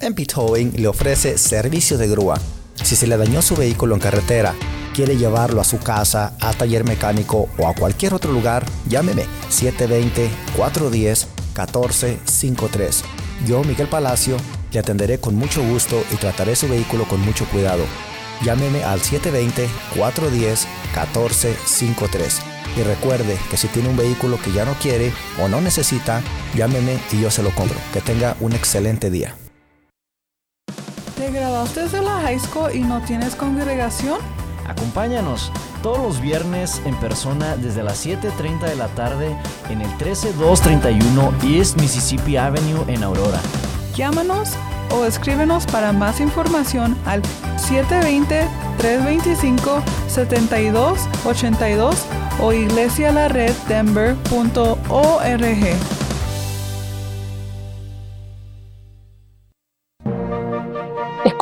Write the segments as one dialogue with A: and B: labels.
A: MP Towing le ofrece servicio de grúa. Si se le dañó su vehículo en carretera, quiere llevarlo a su casa, a taller mecánico o a cualquier otro lugar, llámeme 720-410-1453. Yo, Miguel Palacio, le atenderé con mucho gusto y trataré su vehículo con mucho cuidado. Llámeme al 720-410-1453. Y recuerde que si tiene un vehículo que ya no quiere o no necesita, llámeme y yo se lo compro. Que tenga un excelente día.
B: ¿Te graduaste de la high school y no tienes congregación?
C: Acompáñanos todos los viernes en persona desde las 7.30 de la tarde en el 13231 East Mississippi Avenue en Aurora.
B: Llámanos o escríbenos para más información al 720-325-7282 o iglesialareddenver.org.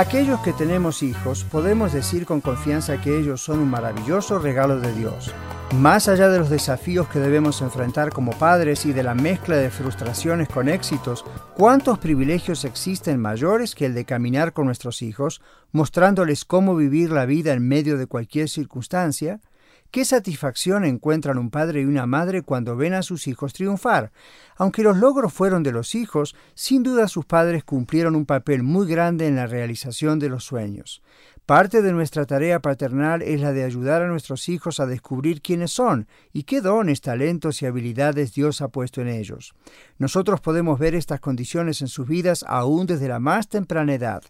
D: Aquellos que tenemos hijos podemos decir con confianza que ellos son un maravilloso regalo de Dios. Más allá de los desafíos que debemos enfrentar como padres y de la mezcla de frustraciones con éxitos, ¿cuántos privilegios existen mayores que el de caminar con nuestros hijos, mostrándoles cómo vivir la vida en medio de cualquier circunstancia? ¿Qué satisfacción encuentran un padre y una madre cuando ven a sus hijos triunfar? Aunque los logros fueron de los hijos, sin duda sus padres cumplieron un papel muy grande en la realización de los sueños. Parte de nuestra tarea paternal es la de ayudar a nuestros hijos a descubrir quiénes son y qué dones, talentos y habilidades Dios ha puesto en ellos. Nosotros podemos ver estas condiciones en sus vidas aún desde la más temprana edad.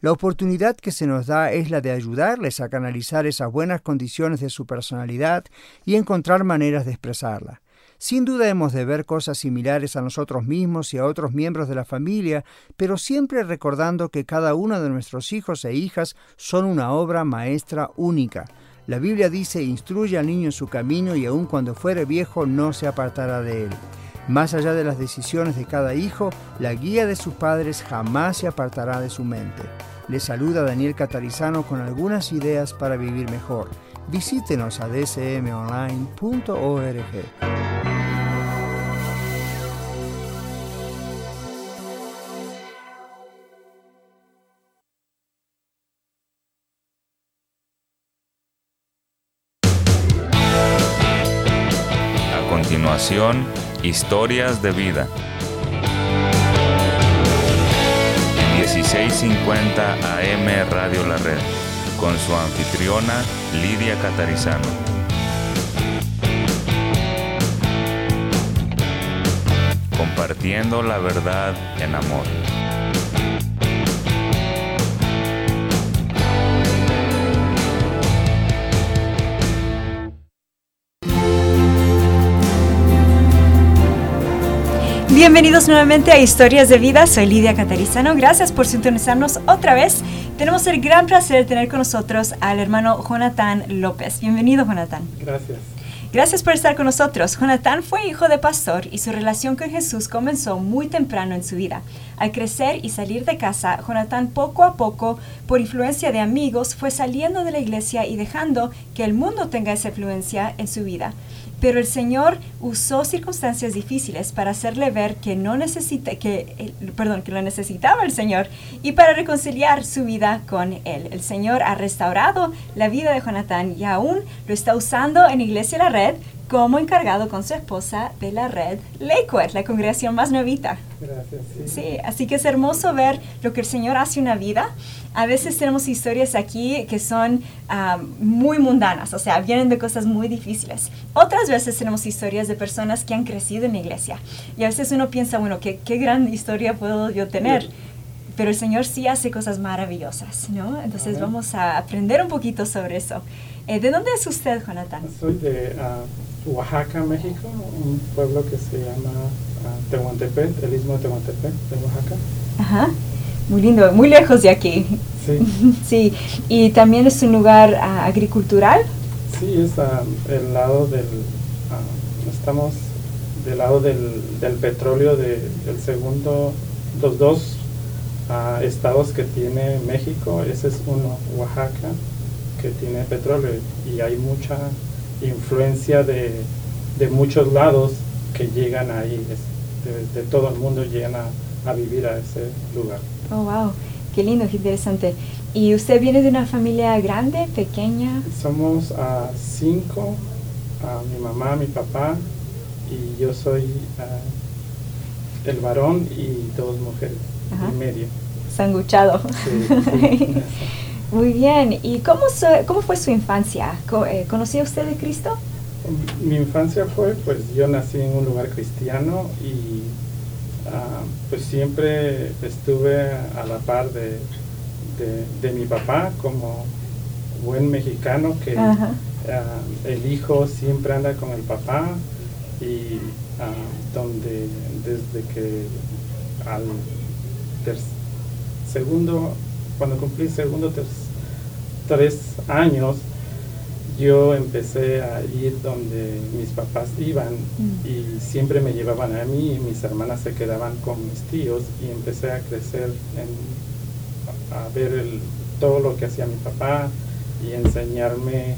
D: La oportunidad que se nos da es la de ayudarles a canalizar esas buenas condiciones de su personalidad y encontrar maneras de expresarla. Sin duda hemos de ver cosas similares a nosotros mismos y a otros miembros de la familia, pero siempre recordando que cada uno de nuestros hijos e hijas son una obra maestra única. La Biblia dice, instruye al niño en su camino y aun cuando fuere viejo no se apartará de él. Más allá de las decisiones de cada hijo, la guía de sus padres jamás se apartará de su mente. Le saluda Daniel Catarizano con algunas ideas para vivir mejor. Visítenos a dsmonline.org.
E: historias de vida. 1650 AM Radio La Red, con su anfitriona Lidia Catarizano. Compartiendo la verdad en amor.
F: Bienvenidos nuevamente a Historias de Vida, soy Lidia Catarizano, gracias por sintonizarnos otra vez. Tenemos el gran placer de tener con nosotros al hermano Jonathan López. Bienvenido Jonathan.
G: Gracias.
F: Gracias por estar con nosotros. Jonathan fue hijo de pastor y su relación con Jesús comenzó muy temprano en su vida. Al crecer y salir de casa, Jonathan poco a poco, por influencia de amigos, fue saliendo de la iglesia y dejando que el mundo tenga esa influencia en su vida. Pero el Señor usó circunstancias difíciles para hacerle ver que no necesita, que, perdón, que lo necesitaba el Señor y para reconciliar su vida con Él. El Señor ha restaurado la vida de Jonathan y aún lo está usando en Iglesia La Red como encargado con su esposa de la red Lakewood, la congregación más novita.
G: Gracias.
F: Sí, así que es hermoso ver lo que el Señor hace en una vida. A veces tenemos historias aquí que son muy mundanas, o sea, vienen de cosas muy difíciles. Otras veces tenemos historias de personas que han crecido en la iglesia. Y a veces uno piensa, bueno, ¿qué, qué gran historia puedo yo tener? Pero el Señor sí hace cosas maravillosas, ¿no? Entonces
G: Amén.
F: vamos a aprender un poquito sobre eso. Eh, ¿De dónde es usted, Jonathan?
G: Soy de ah, Oaxaca, México, un pueblo que se llama ah, Tehuantepec, el istmo de Tehuantepec, de Oaxaca.
F: Ajá. Muy lindo, muy lejos de aquí.
G: Sí,
F: Sí, y también es un lugar ah, agricultural.
G: sí es el lado del... estamos del lado del, del petróleo de- del segundo, los dos ah, estados que tiene México, ese es uno, Oaxaca, que tiene petróleo y hay mucha influencia de, de muchos lados que llegan ahí, es- de, de todo el mundo llegan a, a vivir a ese lugar.
F: Oh, wow, qué lindo, qué interesante. ¿Y usted viene de una familia grande, pequeña?
G: Somos a cinco, a mi mamá, mi papá y yo soy ah, el varón y dos mujeres
F: Ajá.
G: y medio.
F: Sanguchado.
G: Sí, sí.
F: Muy bien. ¿Y cómo, cómo fue su infancia? Eh, ¿Conocía usted de Cristo?
G: Mi infancia fue, pues yo nací en un lugar cristiano y ah, pues siempre estuve a la par de, de- de mi papá como buen mexicano que ah, el hijo siempre anda con el papá y ah, donde desde que al segundo, cuando cumplí segundo, ter- tres años, yo empecé a ir donde mis papás iban
F: Mm.
G: y siempre me llevaban a mí y mis hermanas se quedaban con mis tíos y empecé a crecer en, a ver el- todo lo que hacía mi papá y enseñarme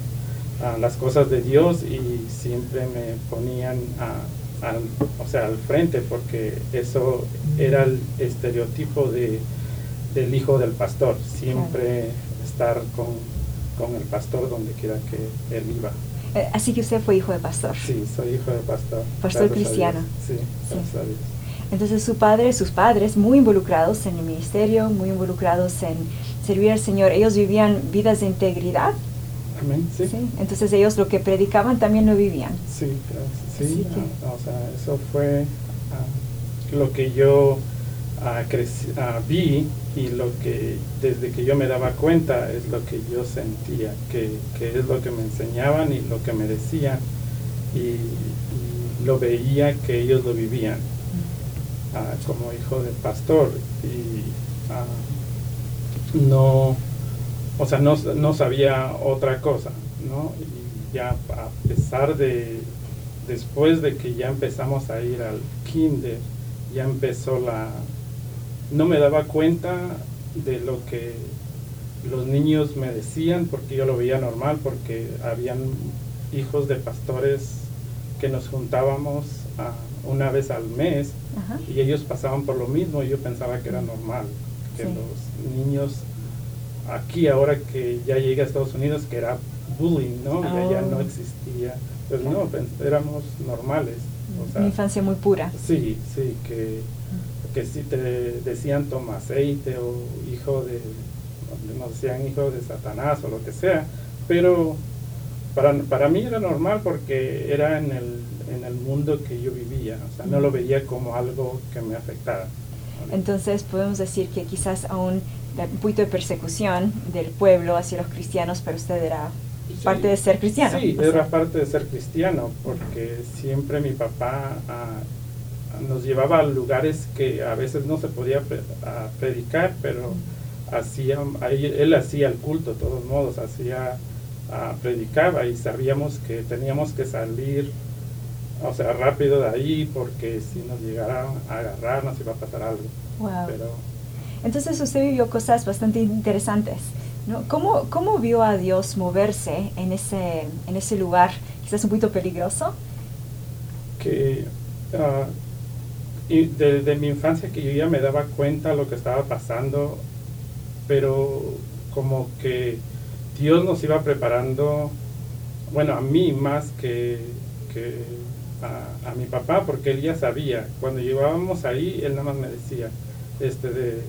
G: ah, las cosas de Dios y siempre me ponían a- al, o sea, al frente porque eso era el estereotipo de, del hijo del pastor, siempre estar con, con el pastor donde quiera que él iba.
F: Eh, así que usted fue hijo de pastor.
G: Sí, soy hijo de pastor.
F: Pastor
G: gracias
F: cristiano.
G: Sí,
F: Sí.
G: gracias a Dios.
F: Entonces su padre, sus padres, muy involucrados en el ministerio, muy involucrados en servir al Señor, ellos vivían vidas de integridad.
G: Amén, sí.
F: ¿sí? Entonces ellos lo que predicaban también lo vivían.
G: Sí.
F: Así
G: sí,
F: que-
G: o sea, eso fue lo que yo ah, creci- ah, vi y lo que desde que yo me daba cuenta es lo que yo sentía, que, que es lo que me enseñaban y lo que me decían y, y lo veía que ellos lo vivían ah, como hijo del pastor y no, o sea, no, no sabía otra cosa, ¿no? Y ya a pesar de, después de que ya empezamos a ir al kinder, ya empezó la, no me daba cuenta de lo que los niños me decían porque yo lo veía normal, porque habían hijos de pastores que nos juntábamos ah, una vez al mes
F: Ajá.
G: y ellos pasaban por lo mismo y yo pensaba que era normal que
F: Sí.
G: los niños aquí ahora que ya llegué a Estados Unidos que era bullying no y allá no
F: Oh.
G: existía pues no pens- éramos normales o sea,
F: Una infancia muy pura.
G: sí sí que que si te decían toma aceite o hijo de nos decían hijo de Satanás o lo que sea pero para, para mí era normal porque era en el, en el mundo que yo vivía, o sea, no lo veía como algo que me afectara.
F: Entonces podemos decir que quizás aún un poquito de persecución del pueblo hacia los cristianos, pero usted era. Parte de ser cristiano.
G: Sí,
F: O sea,
G: era parte de ser cristiano, porque siempre mi papá ah, nos llevaba a lugares que a veces no se podía ah, predicar, pero hacía, él hacía el culto, de todos modos, hacía, ah, predicaba y sabíamos que teníamos que salir, o sea, rápido de ahí, porque si nos llegaran a agarrar nos iba a pasar algo.
F: Wow.
G: Pero
F: Entonces usted vivió cosas bastante interesantes. ¿No? ¿Cómo, ¿Cómo vio a Dios moverse en ese, en ese lugar quizás un poquito peligroso?
G: que y desde mi infancia que yo ya me daba cuenta lo que estaba pasando, pero como que Dios nos iba preparando, bueno, a mí más que, a, mi papá, porque él ya sabía, cuando llegábamos ahí, él nada más me decía, este de,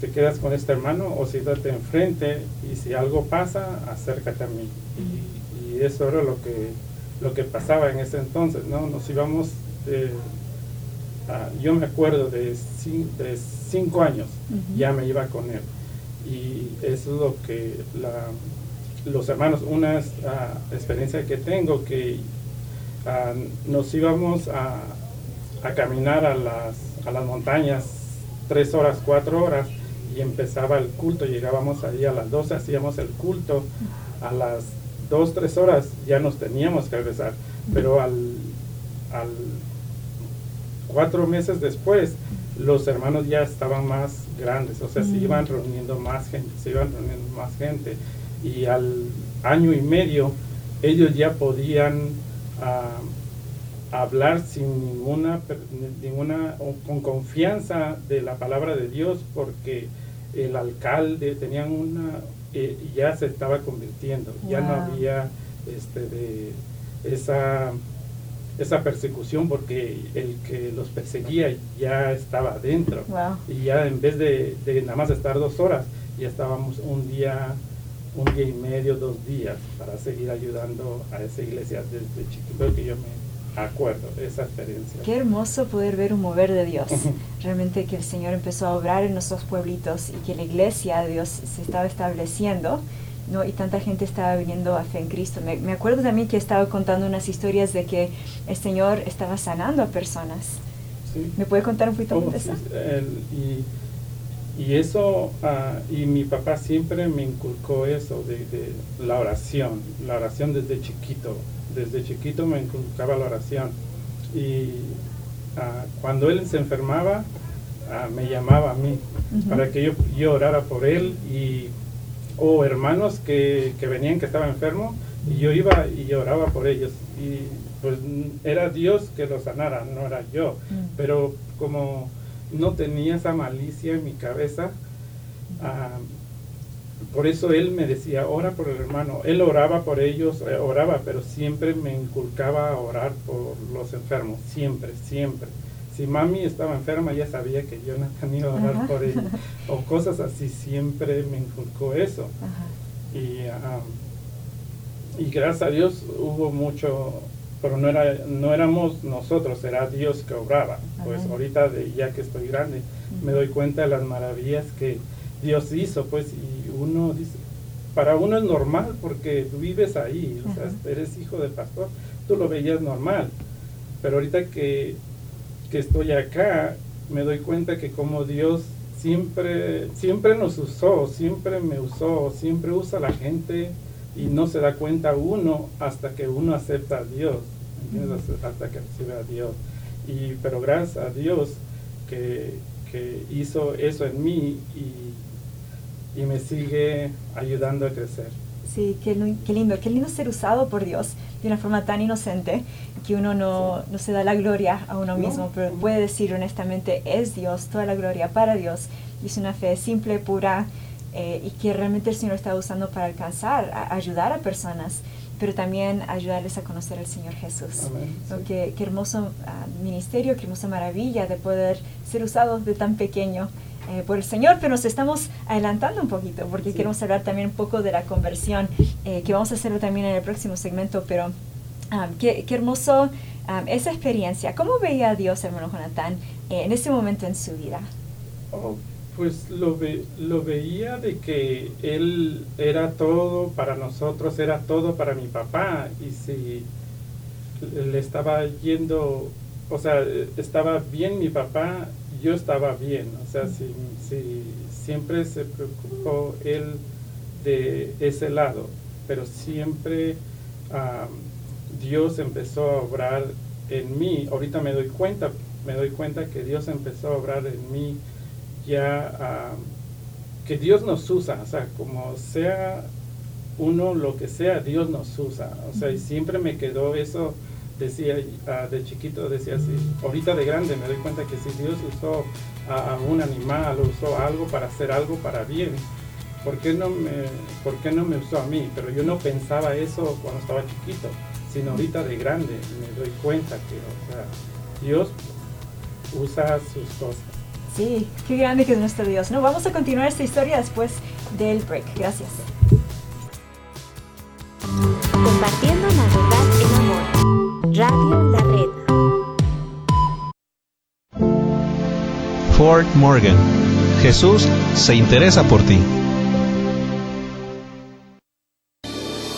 G: te quedas con este hermano o siéntate enfrente y si algo pasa, acércate a mí. Y, y eso era lo que, lo que pasaba en ese entonces, ¿no? Nos íbamos, yo me acuerdo de, de cinco años, ya me iba con él. Y eso es lo que la, los hermanos, una experiencia que tengo, que ah, nos íbamos a, a caminar a las, a las montañas tres horas, cuatro horas y empezaba el culto. Llegábamos ahí a las 12, hacíamos el culto. A las dos, tres horas ya nos teníamos que regresar. Pero al, al cuatro meses después, los hermanos ya estaban más grandes, o sea, se iban reuniendo más gente, se iban reuniendo más gente. Y al año y medio, ellos ya podían ah, hablar sin ninguna, ninguna, con confianza de la palabra de Dios, porque el alcalde tenían una, eh, ya se estaba convirtiendo, ya no había este, de esa esa persecución porque el que los perseguía ya estaba adentro. Y ya en vez de, de, nada más estar dos horas, ya estábamos un día, un día y medio, dos días para seguir ayudando a esa iglesia desde chiquito que yo me acuerdo esa experiencia.
F: Qué hermoso poder ver un mover de Dios. Realmente que el Señor empezó a obrar en nuestros pueblitos y que la iglesia de Dios se estaba estableciendo ¿no? Y tanta gente estaba viniendo a fe en Cristo. Me, me, acuerdo también que estaba contando unas historias de que el Señor estaba sanando a personas. ¿Me puede contar un poquito
G: oh,
F: de eso?
G: y, y, eso, uh, y mi papá siempre me inculcó eso de, de, la oración, la oración desde chiquito. Desde chiquito me inculcaba la oración. Y uh, cuando él se enfermaba, uh, me llamaba a mí uh -huh. para que yo, yo orara por él y o hermanos que, que venían que estaba enfermo y yo iba y oraba por ellos y pues era Dios que los sanara, no era yo, mm. pero como no tenía esa malicia en mi cabeza, uh, por eso él me decía, ora por el hermano, él oraba por ellos, eh, oraba, pero siempre me inculcaba a orar por los enfermos, siempre, siempre. Si mami estaba enferma, ya sabía que yo no tenía a orar Ajá. por ella, o cosas así, siempre me inculcó eso. Y, um, y gracias a Dios hubo mucho, pero no, era, no éramos nosotros, era Dios que obraba. Pues ahorita, de, ya que estoy grande, me doy cuenta de las maravillas que Dios hizo, pues, y uno dice, para uno es normal porque tú vives ahí, o sea, eres hijo de pastor, tú lo veías normal. Pero ahorita que que estoy acá, me doy cuenta que como Dios siempre, siempre nos usó, siempre me usó, siempre usa a la gente y no se da cuenta uno hasta que uno acepta a Dios, hasta que recibe a Dios. Y, pero gracias a Dios que, que hizo eso en mí y, y, me sigue ayudando a crecer.
F: Sí, qué, qué lindo, qué lindo ser usado por Dios de una forma tan inocente que uno no, no se da la gloria a uno mismo, pero puede decir honestamente, es Dios, toda la gloria para Dios. Y es una fe simple, pura, eh, y que realmente el Señor está usando para alcanzar, a ayudar a personas, pero también ayudarles a conocer al Señor Jesús.
G: Amén,
F: sí. qué, qué, hermoso uh, ministerio, qué hermosa maravilla de poder ser usado de tan pequeño. Eh, por el Señor, pero nos estamos adelantando un poquito porque sí. queremos hablar también un poco de la conversión, eh, que vamos a hacerlo también en el próximo segmento, pero um, qué, qué, hermoso um, esa experiencia. ¿Cómo veía a Dios, hermano Jonathan, eh, en ese momento en su vida?
G: Oh, pues lo, ve, lo veía de que Él era todo para nosotros, era todo para mi papá, y si le estaba yendo, o sea, estaba bien mi papá, yo estaba bien, o sea, si, si siempre se preocupó él de ese lado, pero siempre um, Dios empezó a obrar en mí. Ahorita me doy cuenta, me doy cuenta que Dios empezó a obrar en mí ya, um, que Dios nos usa, o sea, como sea uno lo que sea, Dios nos usa, o sea, y siempre me quedó eso decía uh, de chiquito, decía así, ahorita de grande me doy cuenta que si Dios usó a, a, un animal, usó algo para hacer algo para bien, ¿por qué, no me, ¿por qué no me usó a mí? Pero yo no pensaba eso cuando estaba chiquito, sino ahorita de grande me doy cuenta que o sea, Dios usa sus cosas.
F: Sí, qué grande que es nuestro Dios. No, vamos a continuar esta historia después del break. Gracias.
H: Compartiendo la verdad en. Radio La Red.
I: Fort Morgan. Jesús se interesa por ti.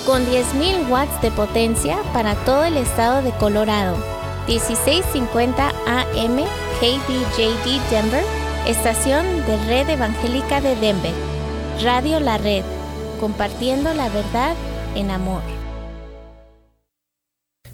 H: Con 10.000 watts de potencia para todo el estado de Colorado. 1650 AM KBJD Denver estación de Red Evangélica de Denver, Radio La Red, compartiendo la verdad en amor.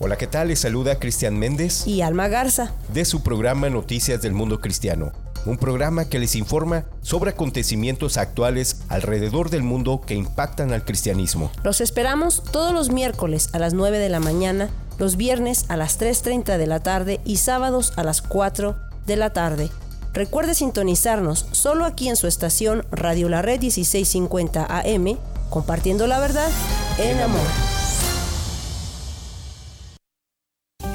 J: Hola, ¿qué tal? Les saluda Cristian Méndez
K: y Alma Garza
J: de su programa Noticias del Mundo Cristiano, un programa que les informa sobre acontecimientos actuales alrededor del mundo que impactan al cristianismo.
K: Los esperamos todos los miércoles a las 9 de la mañana, los viernes a las 3.30 de la tarde y sábados a las 4 de la tarde. Recuerde sintonizarnos solo aquí en su estación Radio La Red 1650 AM, compartiendo la verdad en amor.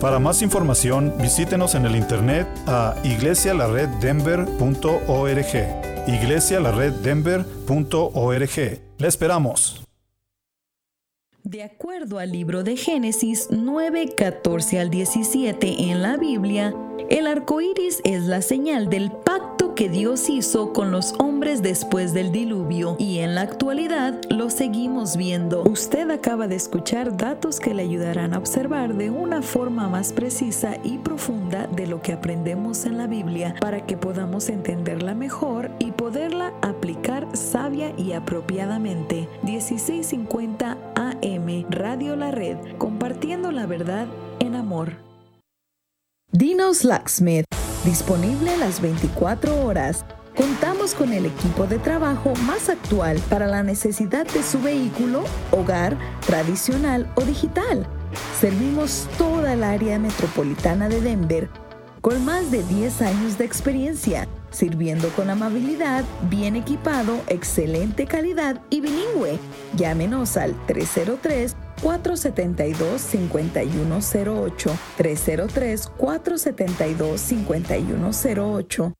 L: Para más información, visítenos en el internet a iglesialareddenver.org iglesialareddenver.org. Le esperamos.
M: De acuerdo al libro de Génesis 9, 14 al 17 en la Biblia, el arco iris es la señal del pacto que Dios hizo con los hombres después del diluvio y en la actualidad lo seguimos viendo. Usted acaba de escuchar datos que le ayudarán a observar de una forma más precisa y profunda de lo que aprendemos en la Biblia para que podamos entenderla mejor y poderla aplicar sabia y apropiadamente. 1650 AM Radio La Red, compartiendo la verdad en amor. Dinos Locksmith, disponible las 24 horas. Contamos con el equipo de trabajo más actual para la necesidad de su vehículo, hogar, tradicional o digital. Servimos toda el área metropolitana de Denver con más de 10 años de experiencia, sirviendo con amabilidad, bien equipado, excelente calidad y bilingüe. Llámenos al 303 472-5108, 303-472-5108.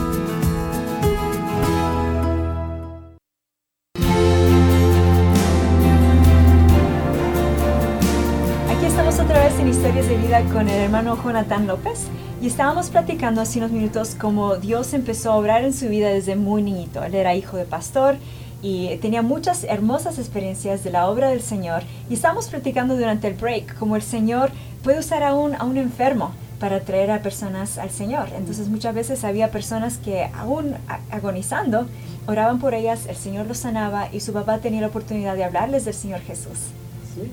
F: En Historias de Vida con el hermano Jonathan López y estábamos platicando hace unos minutos cómo Dios empezó a obrar en su vida desde muy niñito. Él era hijo de pastor y tenía muchas hermosas experiencias de la obra del Señor. Y estábamos platicando durante el break cómo el Señor puede usar a un, a un enfermo para traer a personas al Señor. Entonces muchas veces había personas que aún agonizando, oraban por ellas, el Señor los sanaba y su papá tenía la oportunidad de hablarles del Señor Jesús.
G: Sí,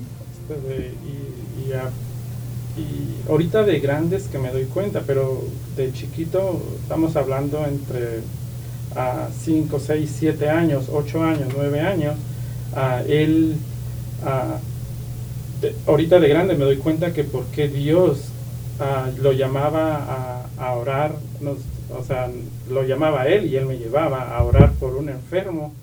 G: este, y, y, a, y ahorita de grandes que me doy cuenta, pero de chiquito estamos hablando entre a 5, 6, 7 años, 8 años, 9 años, uh, él, uh, de, ahorita de grande me doy cuenta que porque Dios uh, lo llamaba a, a orar, nos, o sea, lo llamaba a él y él me llevaba a orar por un enfermo.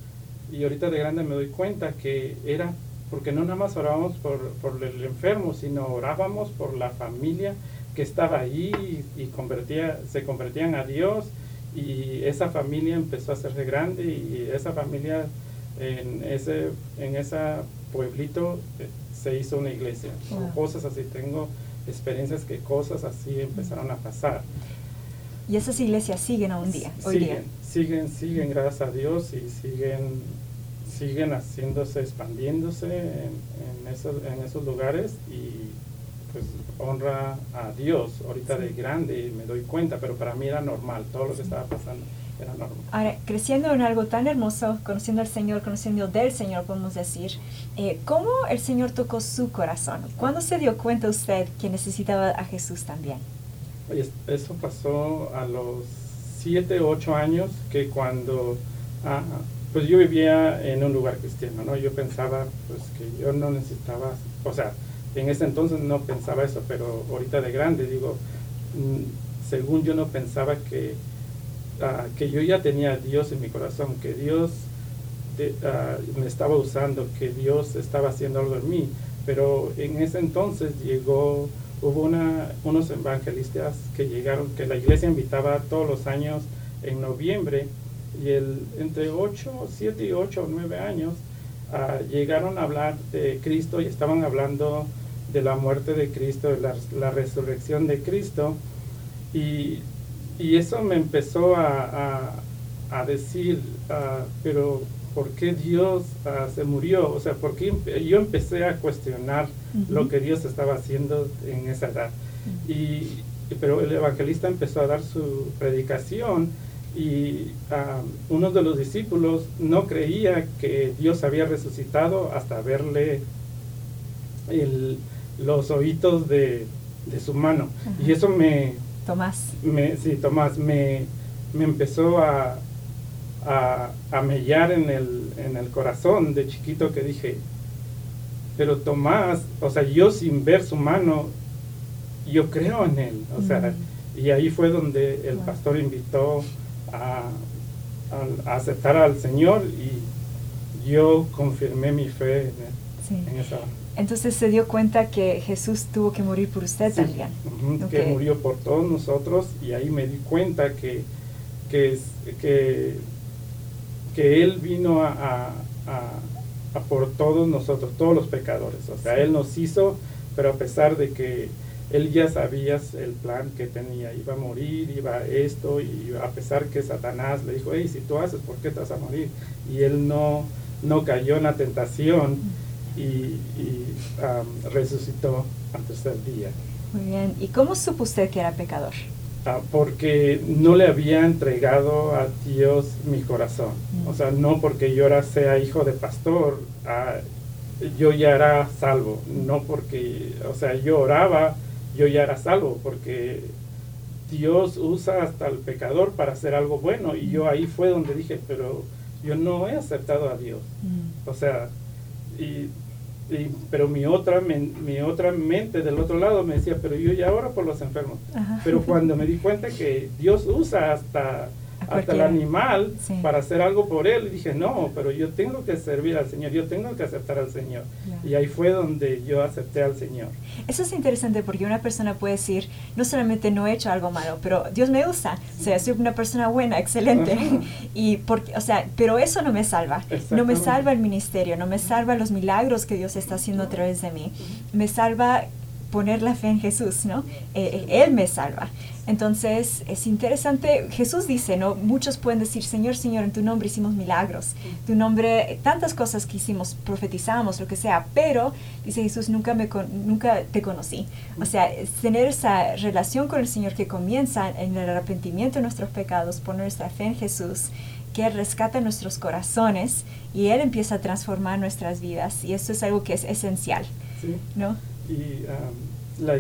G: Y ahorita de grande me doy cuenta que era porque no nada más orábamos por, por el enfermo, sino orábamos por la familia que estaba allí y, y convertía, se convertían a Dios y esa familia empezó a hacerse grande y esa familia en ese en ese pueblito eh, se hizo una iglesia. Wow. cosas así tengo experiencias que cosas así empezaron a pasar.
F: Y esas iglesias siguen aún día hoy
G: siguen,
F: día
G: siguen siguen gracias a Dios y siguen siguen haciéndose, expandiéndose en, en, esos, en esos lugares y pues honra a Dios. Ahorita de grande me doy cuenta, pero para mí era normal, todo lo que estaba pasando era normal.
F: Ahora, creciendo en algo tan hermoso, conociendo al Señor, conociendo del Señor, podemos decir, eh, ¿cómo el Señor tocó su corazón? ¿Cuándo se dio cuenta usted que necesitaba a Jesús también?
G: Oye, eso pasó a los 7, 8 años, que cuando, ah, pues yo vivía en un lugar cristiano, ¿no? Yo pensaba, pues que yo no necesitaba, o sea, en ese entonces no pensaba eso, pero ahorita de grande digo, mm, según yo no pensaba que, ah, que yo ya tenía a Dios en mi corazón, que Dios ah, me estaba usando, que Dios estaba haciendo algo en mí, pero en ese entonces llegó, hubo una, unos evangelistas que llegaron, que la iglesia invitaba todos los años en noviembre, y el, entre 8, 7 y 8 o 9 años, ah, llegaron a hablar de Cristo y estaban hablando de la muerte de Cristo, de la, resurrección de Cristo. Y, eso me empezó a, decir, ah, pero ¿por qué Dios ah, se murió? O sea, ¿por qué yo empecé a cuestionar lo que Dios estaba haciendo en esa edad? y, pero el evangelista empezó a dar su predicación y ah, uno de los discípulos no creía que Dios había resucitado hasta verle el, los oídos de, su mano. Y eso me...
F: Tomás.
G: Me, sí, Tomás, me, me empezó a, a, mellar en el, en el corazón de chiquito que dije, pero Tomás, o sea, yo sin ver su mano, yo creo en él. O sea, y ahí fue donde el pastor invitó a, a, aceptar al Señor y yo confirmé mi fe en, en esa
F: entonces se dio cuenta que Jesús tuvo que morir por usted también.
G: Que murió por todos nosotros y ahí me di cuenta que, que, que, que Él vino a, a, por todos nosotros, todos los pecadores. O sea, Él nos hizo, pero a pesar de que Él ya sabía el plan que tenía, iba a morir, iba a esto, y a pesar que Satanás le dijo, hey, si tú haces, ¿por qué te vas a morir? Y Él no, no cayó en la tentación y, resucitó al tercer día.
F: Muy bien. ¿Y cómo supo usted que era pecador?
G: Ah, porque no le había entregado a Dios mi corazón. O sea, no porque yo era sea hijo de pastor, ah, yo ya era salvo. No porque, o sea, yo oraba, yo ya era salvo, porque Dios usa hasta el pecador para hacer algo bueno. Y yo ahí fue donde dije, pero yo no he aceptado a Dios. O sea, y pero mi otra, mi otra mente del otro lado me decía, pero yo ya oro por los enfermos. Pero cuando me di cuenta que Dios usa hasta hasta el animal para hacer algo por él. Y dije, no, pero yo tengo que servir al Señor, yo tengo que aceptar al Señor. Y ahí fue donde yo acepté al Señor.
F: Eso es interesante porque una persona puede decir, no solamente no he hecho algo malo, pero Dios me usa, o sea, soy una persona buena, excelente. y porque, o sea, pero eso no me salva. No me salva el ministerio, no me salva los milagros que Dios está haciendo a través de mí. Me salva poner la fe en Jesús, ¿no? Eh, eh, él me salva. Entonces es interesante, Jesús dice, ¿no? Muchos pueden decir, Señor, Señor, en tu nombre hicimos milagros, tu nombre, tantas cosas que hicimos, profetizamos, lo que sea, pero, dice Jesús, nunca, me nunca te conocí. O sea, tener esa relación con el Señor que comienza en el arrepentimiento de nuestros pecados, poner nuestra fe en Jesús, que Él rescata nuestros corazones y Él empieza a transformar nuestras vidas. Y esto es algo que es esencial, ¿no?
G: Y, um, la,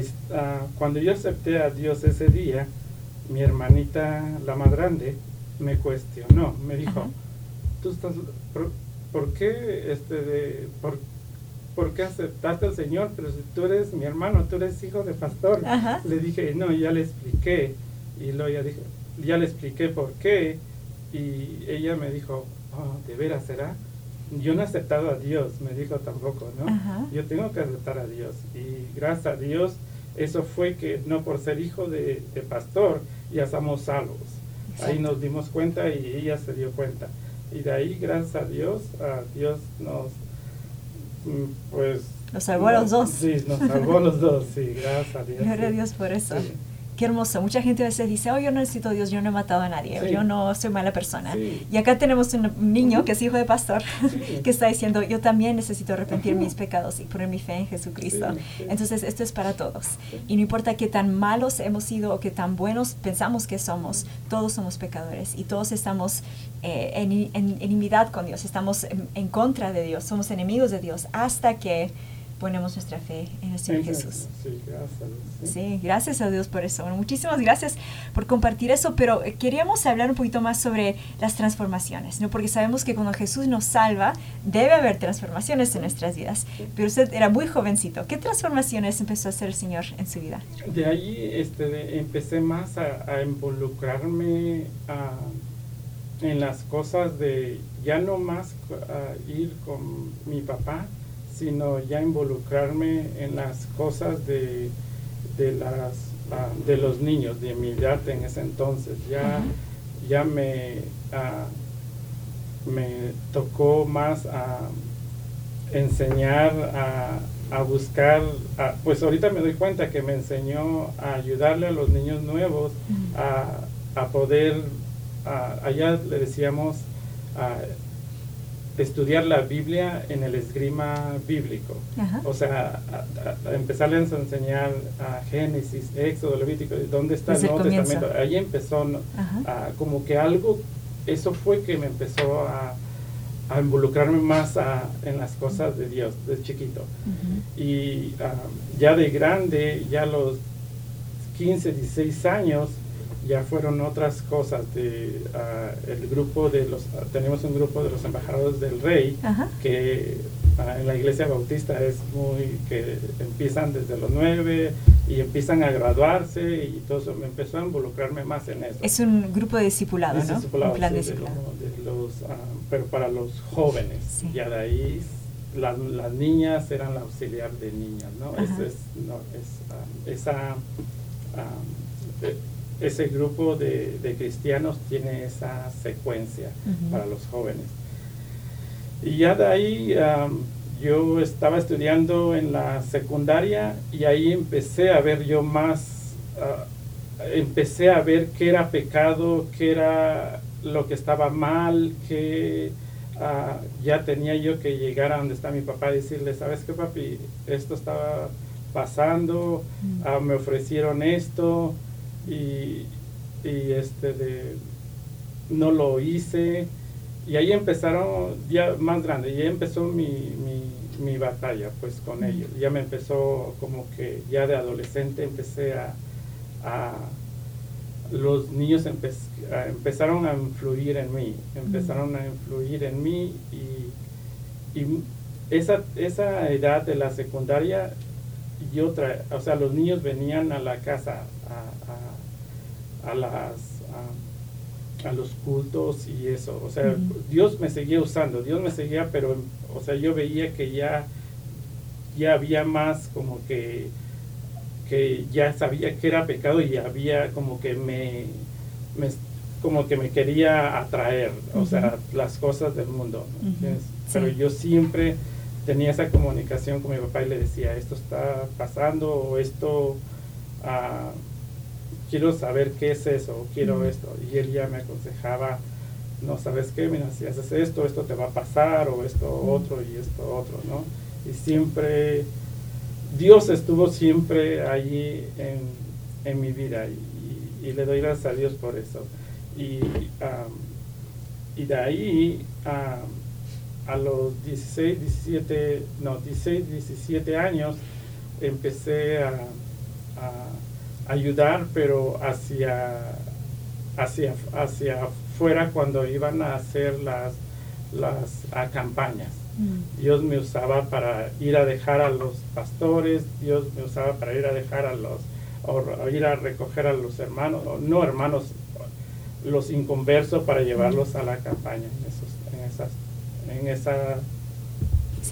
G: cuando yo acepté a Dios ese día, mi hermanita, la más grande, me cuestionó, me dijo, tú estás, por, qué, este, de, por, por, qué aceptaste al Señor? Pero si tú eres mi hermano, tú eres hijo de pastor. Le dije, no, ya le expliqué. Y luego ya dije, ya le expliqué por qué. Y ella me dijo, oh, ¿de veras será? Yo no he aceptado a Dios, me dijo tampoco, ¿no? Yo tengo que aceptar a Dios. Y gracias a Dios, eso fue que no por ser hijo de, pastor, ya somos salvos. Ahí nos dimos cuenta y ella se dio cuenta. Y de ahí, gracias a Dios, a Dios nos, mm, pues...
F: Nos salvó a los dos.
G: Sí, nos salvó a los dos, sí, gracias a Dios.
F: Gloria a Dios por eso. Qué hermoso. Mucha gente a veces dice, oh, yo no necesito a Dios, yo no he matado a nadie,
G: Sí.
F: yo no soy mala persona.
G: Sí.
F: Y acá tenemos un niño que es hijo de pastor, que está diciendo, yo también necesito arrepentir mis pecados y poner mi fe en Jesucristo. Entonces, esto es para todos. Y no importa qué tan malos hemos sido o qué tan buenos pensamos que somos, todos somos pecadores y todos estamos eh, en, en enemidad con Dios, estamos en, en contra de Dios, somos enemigos de Dios hasta que ponemos nuestra fe en el Señor Jesús.
G: Sí, gracias. a Dios, sí.
F: Sí, gracias a Dios por eso. Bueno, muchísimas gracias por compartir eso, pero eh, queríamos hablar un poquito más sobre las transformaciones, ¿no? Porque sabemos que cuando Jesús nos salva, debe haber transformaciones en nuestras vidas. Pero usted era muy jovencito. ¿Qué transformaciones empezó a hacer el Señor en su vida?
G: De ahí este, de- empecé más a, a involucrarme a- en las cosas de ya no más a ir con mi papá, sino ya involucrarme en las cosas de, de, las, ah, de los niños de mi edad en ese entonces. Ya, ya me, ah, me tocó más a enseñar a, a buscar, a- pues ahorita me doy cuenta que me enseñó a ayudarle a los niños nuevos a, a poder, allá le decíamos, estudiar la Biblia en el esgrima bíblico.
F: Ajá.
G: O sea, a, a- a empezarles a enseñar a Génesis, Éxodo, Levítico, dónde está
F: Desde
G: el Nuevo
F: comienzo.
G: Testamento. Ahí empezó a- como que algo, eso fue que me empezó a, involucrarme más a- en las cosas de Dios, de chiquito. Y ah, ya de grande, ya a los 15, 16 años, ya fueron otras cosas de ah, el grupo de los tenemos un grupo de los embajadores del rey
F: Ajá.
G: que ah, en la iglesia bautista es muy que empiezan desde los nueve y empiezan a graduarse y todo eso me empezó a involucrarme más en eso
F: Es un grupo de discipulado,
G: Es
F: ¿no?
G: discipulado,
F: un plan de
G: sí, los, ah, pero para los jóvenes. Ya de ahí las, las niñas eran la auxiliar de niñas, ¿no?
F: Ajá.
G: Ese, es, no, es, esa, e- ese grupo de, de cristianos tiene esa secuencia para los jóvenes. Y ya de ahí yo estaba estudiando en la secundaria y ahí empecé a ver yo más, ah, empecé a ver qué era pecado, qué era lo que estaba mal, que ah, ya tenía yo que llegar a donde está mi papá y decirle, ¿sabes qué papi? Esto estaba pasando, ah, me ofrecieron esto y, y este de, no lo hice. Y ahí empezaron, ya más grande, ya empezó mi, mi, mi batalla pues con ellos. Ya me empezó como que ya de adolescente empecé a, a los niños empe- a- empezaron a influir en mí, empezaron a influir en mí y, y esa, esa edad de la secundaria, yo tra o sea, los niños venían a la casa a, a- a las... a- a los cultos y eso, o sea. Dios me seguía usando, Dios me seguía, pero, o sea, yo veía que ya, ya había más como que, que ya sabía que era pecado y había como que me, me- como que me quería atraer, o sea, las cosas del mundo. Pero yo siempre tenía esa comunicación con mi papá y le decía, esto está pasando o esto, ah, quiero saber qué es eso, o quiero esto. Y él ya me aconsejaba, no sabes qué, mira, si haces esto, esto te va a pasar, o esto otro y esto otro, ¿no? Y siempre, Dios estuvo siempre allí en, en mi vida y, y le doy gracias a Dios por eso. Y, y de ahí am, a los 16, 17, no, 16, 17 años empecé a, a ayudar, pero hacia, hacia, hacia afuera cuando iban a hacer las, las campañas. Dios me usaba para ir a dejar a los pastores, Dios me usaba para ir a dejar a los, o o ir a recoger a los hermanos, o no hermanos, los inconversos para llevarlos a la campaña en, esos, en, esas, en Esa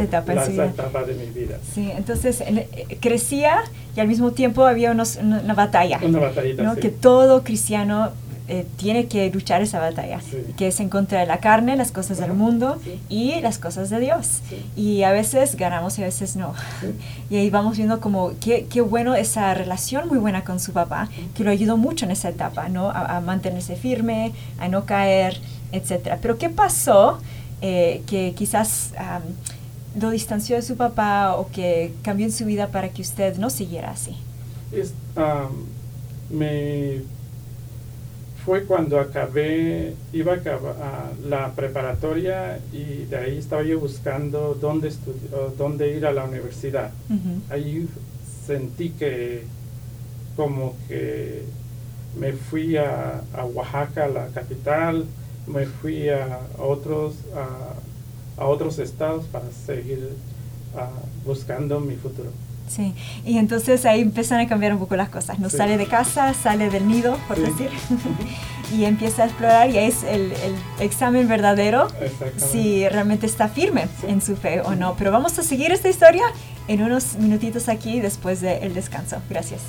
F: etapa en
G: la-
F: su
G: esa
F: vida.
G: etapa de mi vida.
F: Sí, entonces en- eh, crecía y al mismo tiempo había unos- una, una batalla.
G: Una batallita,
F: ¿no?
G: sí.
F: Que todo cristiano eh, tiene que luchar esa batalla, que es en contra de la carne, las cosas del mundo y las cosas de Dios. Y a veces ganamos y a veces no. Y ahí vamos viendo como qué, qué, bueno esa relación muy buena con su papá, que lo ayudó mucho en esa etapa, ¿no? A, mantenerse firme, a no caer, etc. Pero ¿qué pasó eh, que quizás lo distanció de su papá o que cambió en su vida para que usted no siguiera así?
G: Es, me fue cuando acabé, iba a, acabar, la preparatoria y de ahí estaba yo buscando dónde, dónde ir a la universidad. Ahí sentí que como que me fui a, Oaxaca, la capital, me fui a, otros, a, otros estados para seguir buscando mi futuro.
F: Sí, y entonces ahí empiezan a cambiar un poco las cosas. No sale de casa, sale del nido, por decir, y empieza a explorar y es el, el examen verdadero si realmente está firme en su fe o no. Pero vamos a seguir esta historia en unos minutitos aquí después del descanso. Gracias.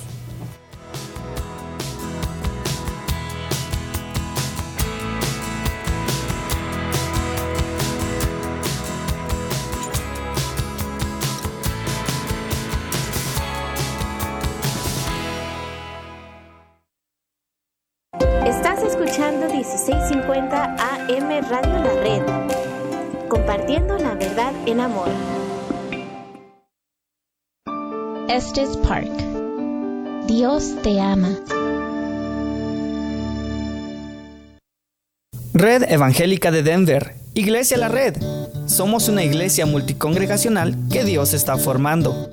H: En amor. Estes Park. Dios te ama.
N: Red Evangélica de Denver, Iglesia La Red. Somos una iglesia multicongregacional que Dios está formando.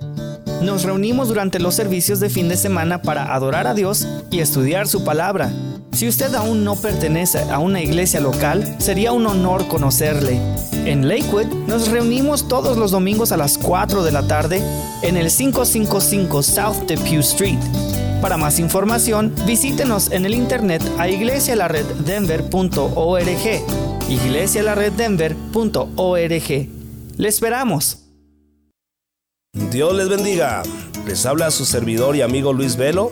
N: Nos reunimos durante los servicios de fin de semana para adorar a Dios y estudiar su palabra. Si usted aún no pertenece a una iglesia local, sería un honor conocerle. En Lakewood nos reunimos todos los domingos a las 4 de la tarde en el 555 South Depew Street. Para más información, visítenos en el internet a iglesialareddenver.org. iglesialareddenver.org. Le esperamos.
O: Dios les bendiga. Les habla su servidor y amigo Luis Velo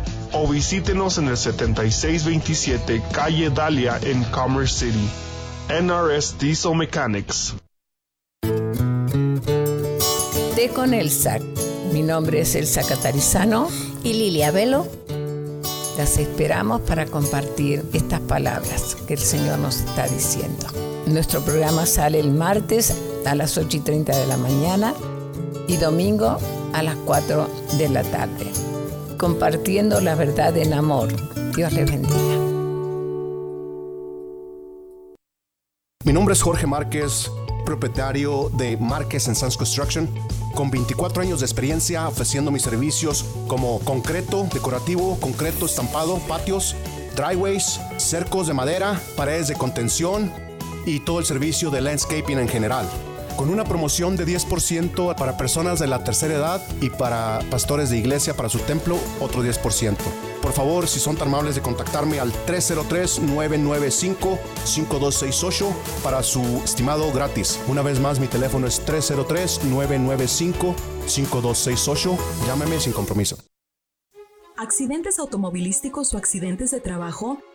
P: o visítenos en el 7627 Calle Dalia en Commerce City. NRS Diesel Mechanics.
Q: De con Elsa. Mi nombre es Elsa Catarizano
K: y Lilia Velo.
Q: Las esperamos para compartir estas palabras que el Señor nos está diciendo. Nuestro programa sale el martes a las 8 y 30 de la mañana y domingo a las 4 de la tarde compartiendo la verdad en amor. Dios le bendiga.
R: Mi nombre es Jorge Márquez, propietario de Márquez Sons Construction, con 24 años de experiencia ofreciendo mis servicios como concreto decorativo, concreto estampado, patios, driveways, cercos de madera, paredes de contención y todo el servicio de landscaping en general con una promoción de 10% para personas de la tercera edad y para pastores de iglesia para su templo, otro 10%. Por favor, si son tan amables de contactarme al 303-995-5268 para su estimado gratis. Una vez más, mi teléfono es 303-995-5268. Llámeme sin compromiso.
S: ¿Accidentes automovilísticos o accidentes de trabajo?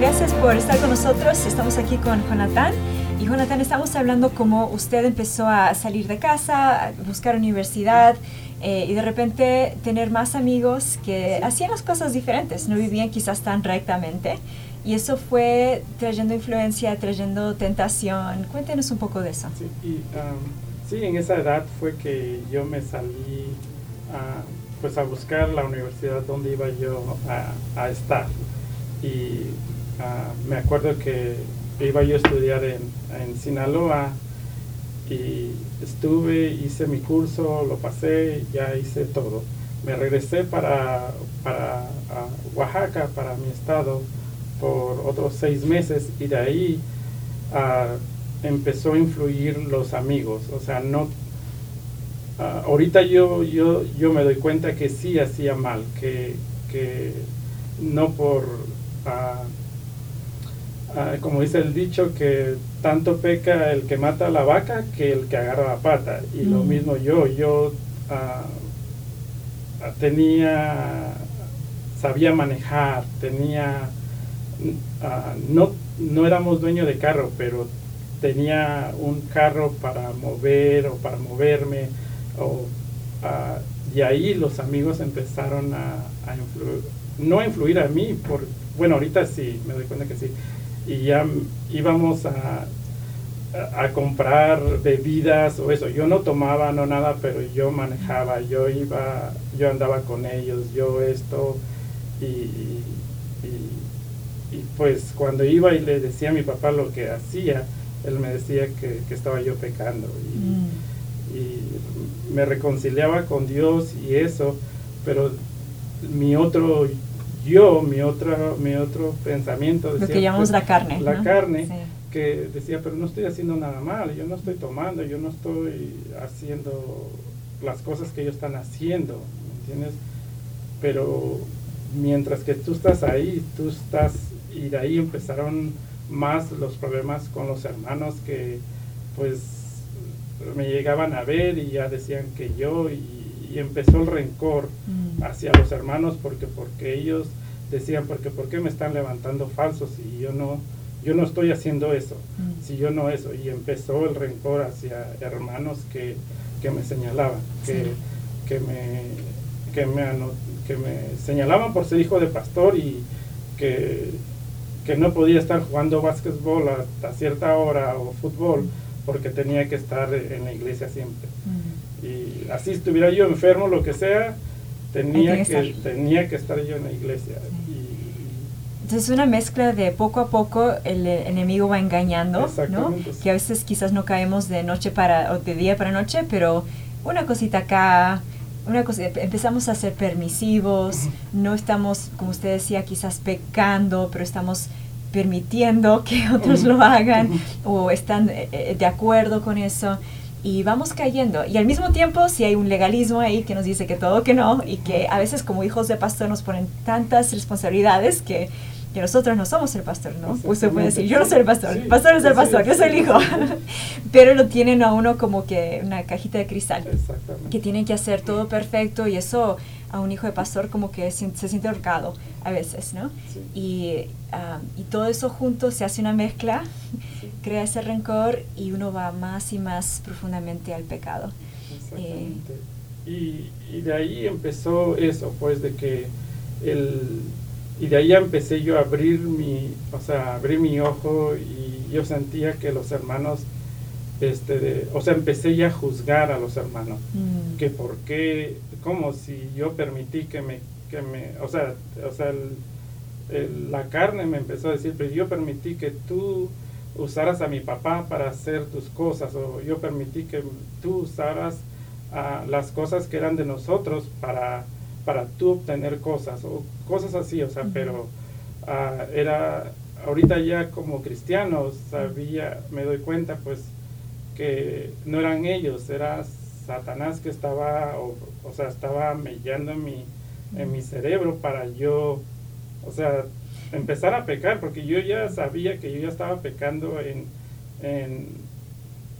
F: Gracias por estar con nosotros. Estamos aquí con Jonathan. Y Jonathan, estamos hablando cómo usted empezó a salir de casa, a buscar universidad eh, y de repente tener más amigos que hacían las cosas diferentes, no vivían quizás tan rectamente. Y eso fue trayendo influencia, trayendo tentación. Cuéntenos un poco de eso.
G: Sí, y, um, sí en esa edad fue que yo me salí a, pues a buscar la universidad donde iba yo a, a estar. Y Ah, me acuerdo que iba yo a estudiar en, en, Sinaloa y estuve, hice mi curso, lo pasé, ya hice todo. Me regresé para, para ah, Oaxaca, para mi estado, por otros seis meses y de ahí uh, empezó a influir los amigos. O sea, no... ahorita yo, yo, yo me doy cuenta que sí hacía mal, que, que no por Ah, como dice el dicho, que tanto peca el que mata a la vaca que el que agarra la pata. Y lo mismo yo, yo ah, ah, tenía, sabía manejar, tenía, no, no éramos dueños de carro, pero tenía un carro para mover o para moverme. O, y ahí los amigos empezaron a, a influir, no a influir a mí, por, bueno, ahorita sí, me doy cuenta que sí, y ya íbamos a, a, comprar bebidas o eso. Yo no tomaba, no nada, pero yo manejaba, yo iba, yo andaba con ellos, yo esto. Y, y, pues cuando iba y le decía a mi papá lo que hacía, él me decía que, que estaba yo pecando. Y, mm. y me reconciliaba con Dios y eso, pero mi otro yo, mi, otra, mi otro pensamiento.
F: Decía, Lo que llamamos
G: pues,
F: la carne.
G: La carne, que decía, pero no estoy haciendo nada mal, yo no estoy tomando, yo no estoy haciendo las cosas que ellos están haciendo, ¿me entiendes? Pero mientras que tú estás ahí, tú estás, y de ahí empezaron más los problemas con los hermanos que pues me llegaban a ver y ya decían que yo y y empezó el rencor mm. Hacia los hermanos porque porque ellos decían porque por qué me están levantando falsos y yo no yo no estoy haciendo eso mm. si yo no eso y empezó el rencor hacia hermanos que, que me señalaban que, que me que me que me señalaban por ser hijo de pastor y que, que no podía estar jugando básquetbol hasta cierta hora o fútbol porque tenía que estar en la iglesia siempre. Mm y así estuviera yo enfermo, lo que sea, tenía que, tenía que estar yo en la iglesia.
F: Entonces es una mezcla de poco a poco el enemigo va engañando, ¿no? Que a veces quizás no caemos de noche para, o de día para noche, pero una cosita acá, una cosa, empezamos a ser permisivos, no estamos, como usted decía, quizás pecando, pero estamos permitiendo que otros lo hagan o están eh, eh, de acuerdo con eso y vamos cayendo. Y al mismo tiempo, si hay un legalismo ahí que nos dice que todo que no, y que a veces como hijos de pastor nos ponen tantas responsabilidades que, que nosotros no somos el pastor, ¿no? Usted puede decir, yo no soy el pastor, el pastor es el pastor, yo soy el hijo. Pero lo tienen a uno como que una cajita de cristal, que tienen que hacer todo perfecto y eso a un hijo de pastor como que se, siente ahorcado a veces, ¿no? Y, y todo eso junto se hace una mezcla crea ese rencor y uno va más y más profundamente al pecado.
G: Exactamente. y, y, de ahí empezó eso, pues de que el, y de ahí empecé yo a abrir mi, o sea, abrir mi ojo y yo sentía que los hermanos, este, de, o sea, empecé ya a juzgar a los hermanos, mm. que por qué, como si yo permití que me, que me, o sea, o sea, la carne me empezó a decir, pero yo permití que tú usaras a mi papá para hacer tus cosas o yo permití que tú usaras uh, las cosas que eran de nosotros para, para tú obtener cosas o cosas así, o sea, pero ah, era, ahorita ya como cristiano sabía, me doy cuenta pues que no eran ellos, era Satanás que estaba, o, o sea, estaba mellando en mi, en mi cerebro para yo, o sea, empezar a pecar, porque yo ya sabía que yo ya estaba pecando en, en,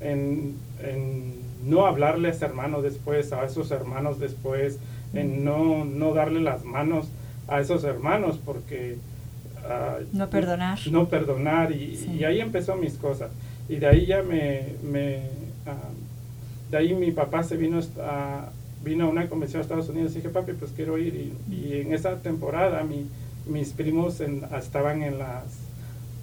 G: en, en no hablarle a ese hermano después, a esos hermanos después, en no, no darle las manos a esos hermanos, porque... ah,
F: No perdonar.
G: No perdonar, y, y ahí empezó mis cosas. Y de ahí ya me... me ah, de ahí mi papá se vino a, vino a una convención a Estados Unidos y dije, papi, pues quiero ir. Y, y en esa temporada mi, mis primos en- estaban en las,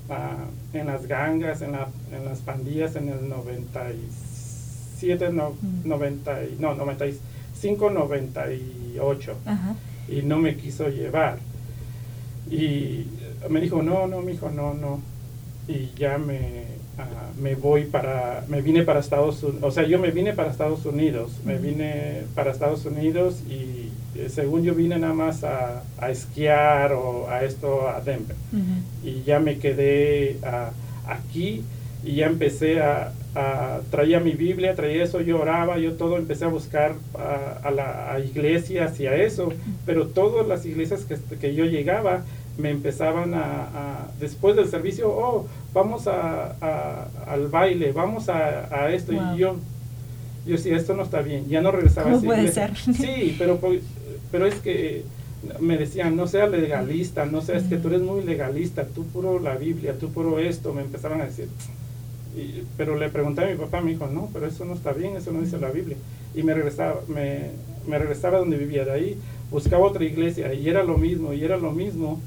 G: ah, en las gangas, en, la- en las pandillas en el 97, no, 90, y- no, 95, 98.
F: Ajá.
G: Y no me quiso llevar. Y me dijo, no, no, mijo, no, no. Y ya me, ah, me voy para, me vine para Estados Unidos, o sea, yo me vine para Estados Unidos, me vine para Estados Unidos y eh, según yo vine nada más a, a esquiar o a esto, a Denver. Y ya me quedé ah, aquí y ya empecé a, a- traía mi Biblia, traía eso, yo oraba, yo todo empecé a buscar ah, a, la, a iglesias y a eso, pero todas las iglesias que, que yo llegaba me empezaban a, a- después del servicio, oh, vamos a, a- al baile, vamos a, a esto,
F: Wow.
G: y yo, yo decía, esto no está bien, ya no regresaba a
F: ¿Cómo
G: esa
F: puede ser?
G: Sí, pero, pero es que me decían, no seas legalista, no seas que tú eres muy legalista, tú puro la Biblia, tú puro esto, me empezaban a decir. Y- pero le pregunté a mi papá, me dijo, no, pero eso no está bien, eso no dice la Biblia. Y me regresaba, me, me regresaba donde vivía, de ahí buscaba otra iglesia y era lo mismo, y era lo mismo.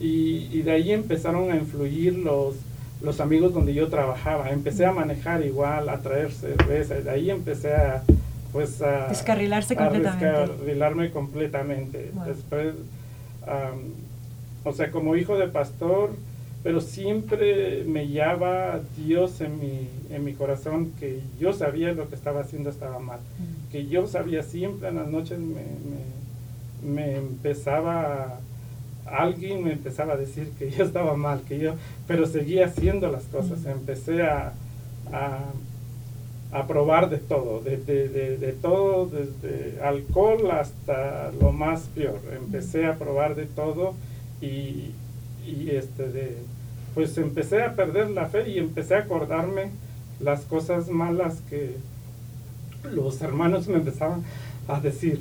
G: Y, y de ahí empezaron a influir los, los amigos donde yo trabajaba. Empecé a manejar igual, a traer cerveza, de ahí empecé a, pues, a...
F: Descarrilarse
G: a
F: completamente.
G: descarrilarme completamente.
F: Wow.
G: Después, am, o sea, como hijo de pastor, pero siempre me llevaba Dios en mi, en mi corazón que yo sabía lo que estaba haciendo estaba mal. Que yo sabía siempre en las noches me, me, me empezaba, alguien me empezaba a decir que yo estaba mal, que yo, pero seguía haciendo las cosas. Empecé a, a, a probar de todo, de, de, de, de todo, desde alcohol hasta lo más peor. Empecé a probar de todo y, y este de, pues empecé a perder la fe y empecé a acordarme las cosas malas que los hermanos me empezaban a decir.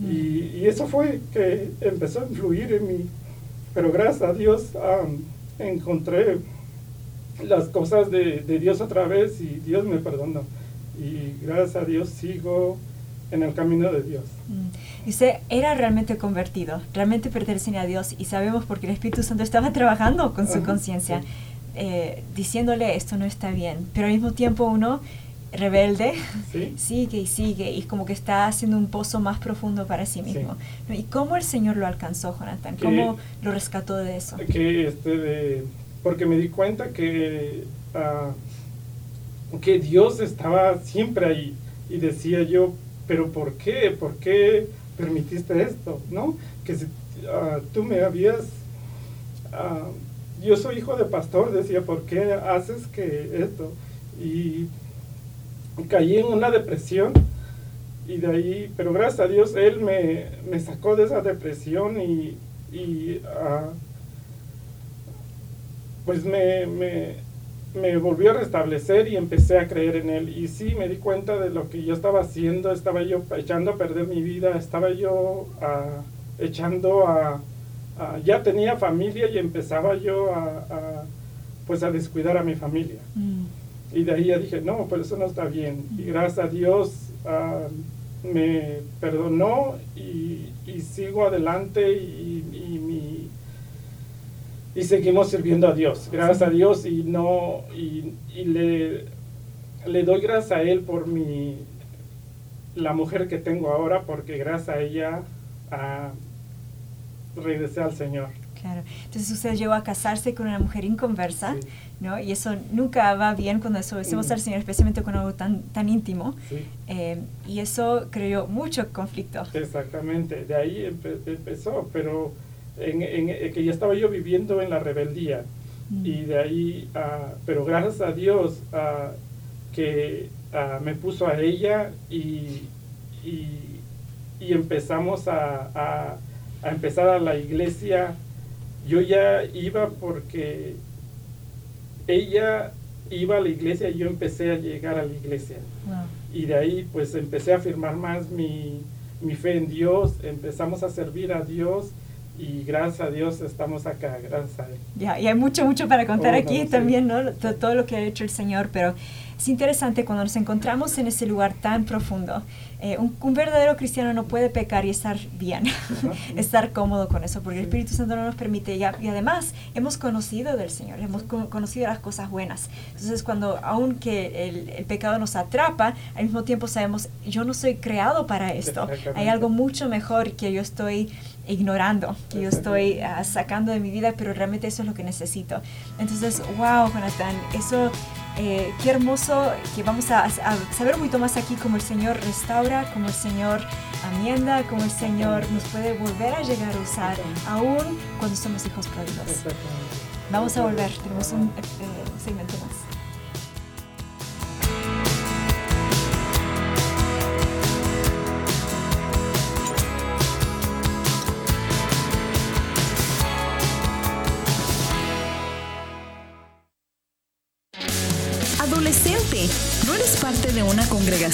G: Y, y eso fue que empezó a influir en mí. Pero gracias a Dios am, encontré las cosas de, de Dios otra vez y Dios me perdonó. Y gracias a Dios sigo en el camino de Dios.
F: Mm. Y usted era realmente convertido, realmente pertenecía a Dios y sabemos porque el Espíritu Santo estaba trabajando con su conciencia, eh, diciéndole esto no está bien, pero al mismo tiempo uno rebelde
G: Sí.
F: sigue y sigue y como que está haciendo un pozo más profundo para sí mismo. ¿Y cómo el Señor lo alcanzó, Jonathan?
G: Que-
F: ¿Cómo lo rescató de eso?
G: que este de- porque me di cuenta que ah, que Dios estaba siempre ahí y decía yo pero por qué por qué permitiste esto no que si ah, tú me habías ah, yo soy hijo de pastor decía por qué haces que esto y caí en una depresión y de ahí, pero gracias a Dios Él me, me sacó de esa depresión y, y ah, pues me, me, volvió a restablecer y empecé a creer en Él. Y sí, me di cuenta de lo que yo estaba haciendo, estaba yo echando a perder mi vida, estaba yo ah, echando a, Ya tenía familia y empezaba yo a, a, pues a descuidar a mi familia. Y de ahí ya dije, no, pues eso no está bien. Y gracias a Dios ah, me perdonó y, y sigo adelante y, y mi- y seguimos sirviendo a Dios. Gracias a Dios y no y, y le, le doy gracias a Él por mi la mujer que tengo ahora porque gracias a ella ah, regresé al Señor.
F: Claro. Entonces usted llegó a casarse con una mujer inconversa, ¿no? Y eso nunca va bien cuando obedecemos al Señor, especialmente con algo tan, tan íntimo. Eh, y eso creó mucho conflicto.
G: Exactamente, de ahí empezó, pero en, en, que ya estaba yo viviendo en la rebeldía. Mm. Y de ahí, uh, pero gracias a Dios uh, que uh, me puso a ella y, y, y empezamos a, a, a empezar a la iglesia yo ya iba porque ella iba a la iglesia y yo empecé a llegar a la iglesia. Y de ahí pues empecé a afirmar más mi, mi, fe en Dios, empezamos a servir a Dios y gracias a Dios estamos acá, gracias a Él.
F: Ya, y hay mucho, mucho para contar oh, aquí también, ¿no? todo lo que ha hecho el Señor, pero es interesante cuando nos encontramos en ese lugar tan profundo. Eh, un, verdadero cristiano no puede pecar y estar bien, estar cómodo con eso, porque el Espíritu Santo no nos permite. Y, y además, hemos conocido del Señor, hemos conocido las cosas buenas. Entonces, cuando aunque el, el, pecado nos atrapa, al mismo tiempo sabemos, yo no soy creado para esto. Hay algo mucho mejor que yo estoy ignorando, que yo estoy uh, sacando de mi vida, pero realmente eso es lo que necesito. Entonces, wow, Jonathan, eso eh, qué hermoso que vamos a, saber mucho más aquí cómo el Señor restaura, cómo el Señor amienda, cómo el Señor nos puede volver a llegar a usar, aún cuando somos hijos pródigos. Vamos a volver, tenemos un eh, segmento más.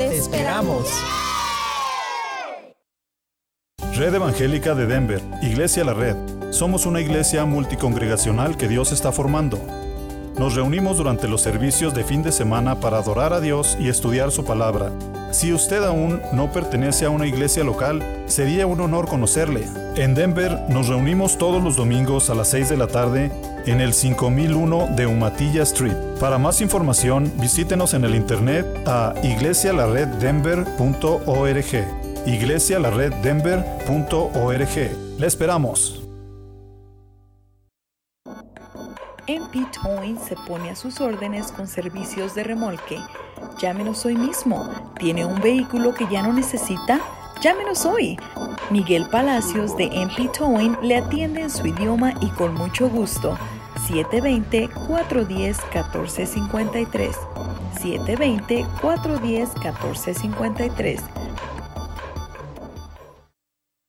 S: te esperamos.
L: Red Evangélica de Denver, Iglesia La Red. Somos una iglesia multicongregacional que Dios está formando. Nos reunimos durante los servicios de fin de semana para adorar a Dios y estudiar su palabra. Si usted aún no pertenece a una iglesia local, sería un honor conocerle. En Denver nos reunimos todos los domingos a las 6 de la tarde en el 5001 de Umatilla Street. Para más información, visítenos en el internet a iglesialareddenver.org. iglesialareddenver.org. Le esperamos.
M: MP Towing se pone a sus órdenes con servicios de remolque. Llámenos hoy mismo. ¿Tiene un vehículo que ya no necesita? Llámenos hoy. Miguel Palacios de MP Towing le atiende en su idioma y con mucho gusto. 720-410-1453. 720-410-1453.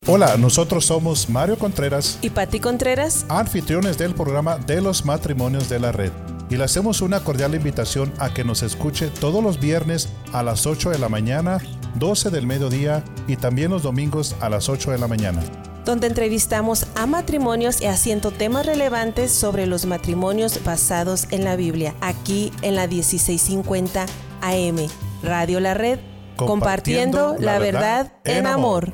T: Hola, nosotros somos Mario Contreras
K: y Patti Contreras,
T: anfitriones del programa de los matrimonios de la red. Y le hacemos una cordial invitación a que nos escuche todos los viernes a las 8 de la mañana, 12 del mediodía y también los domingos a las 8 de la mañana
K: donde entrevistamos a matrimonios y haciendo temas relevantes sobre los matrimonios basados en la Biblia, aquí en la 1650 AM, Radio La Red, compartiendo, la, verdad, en amor.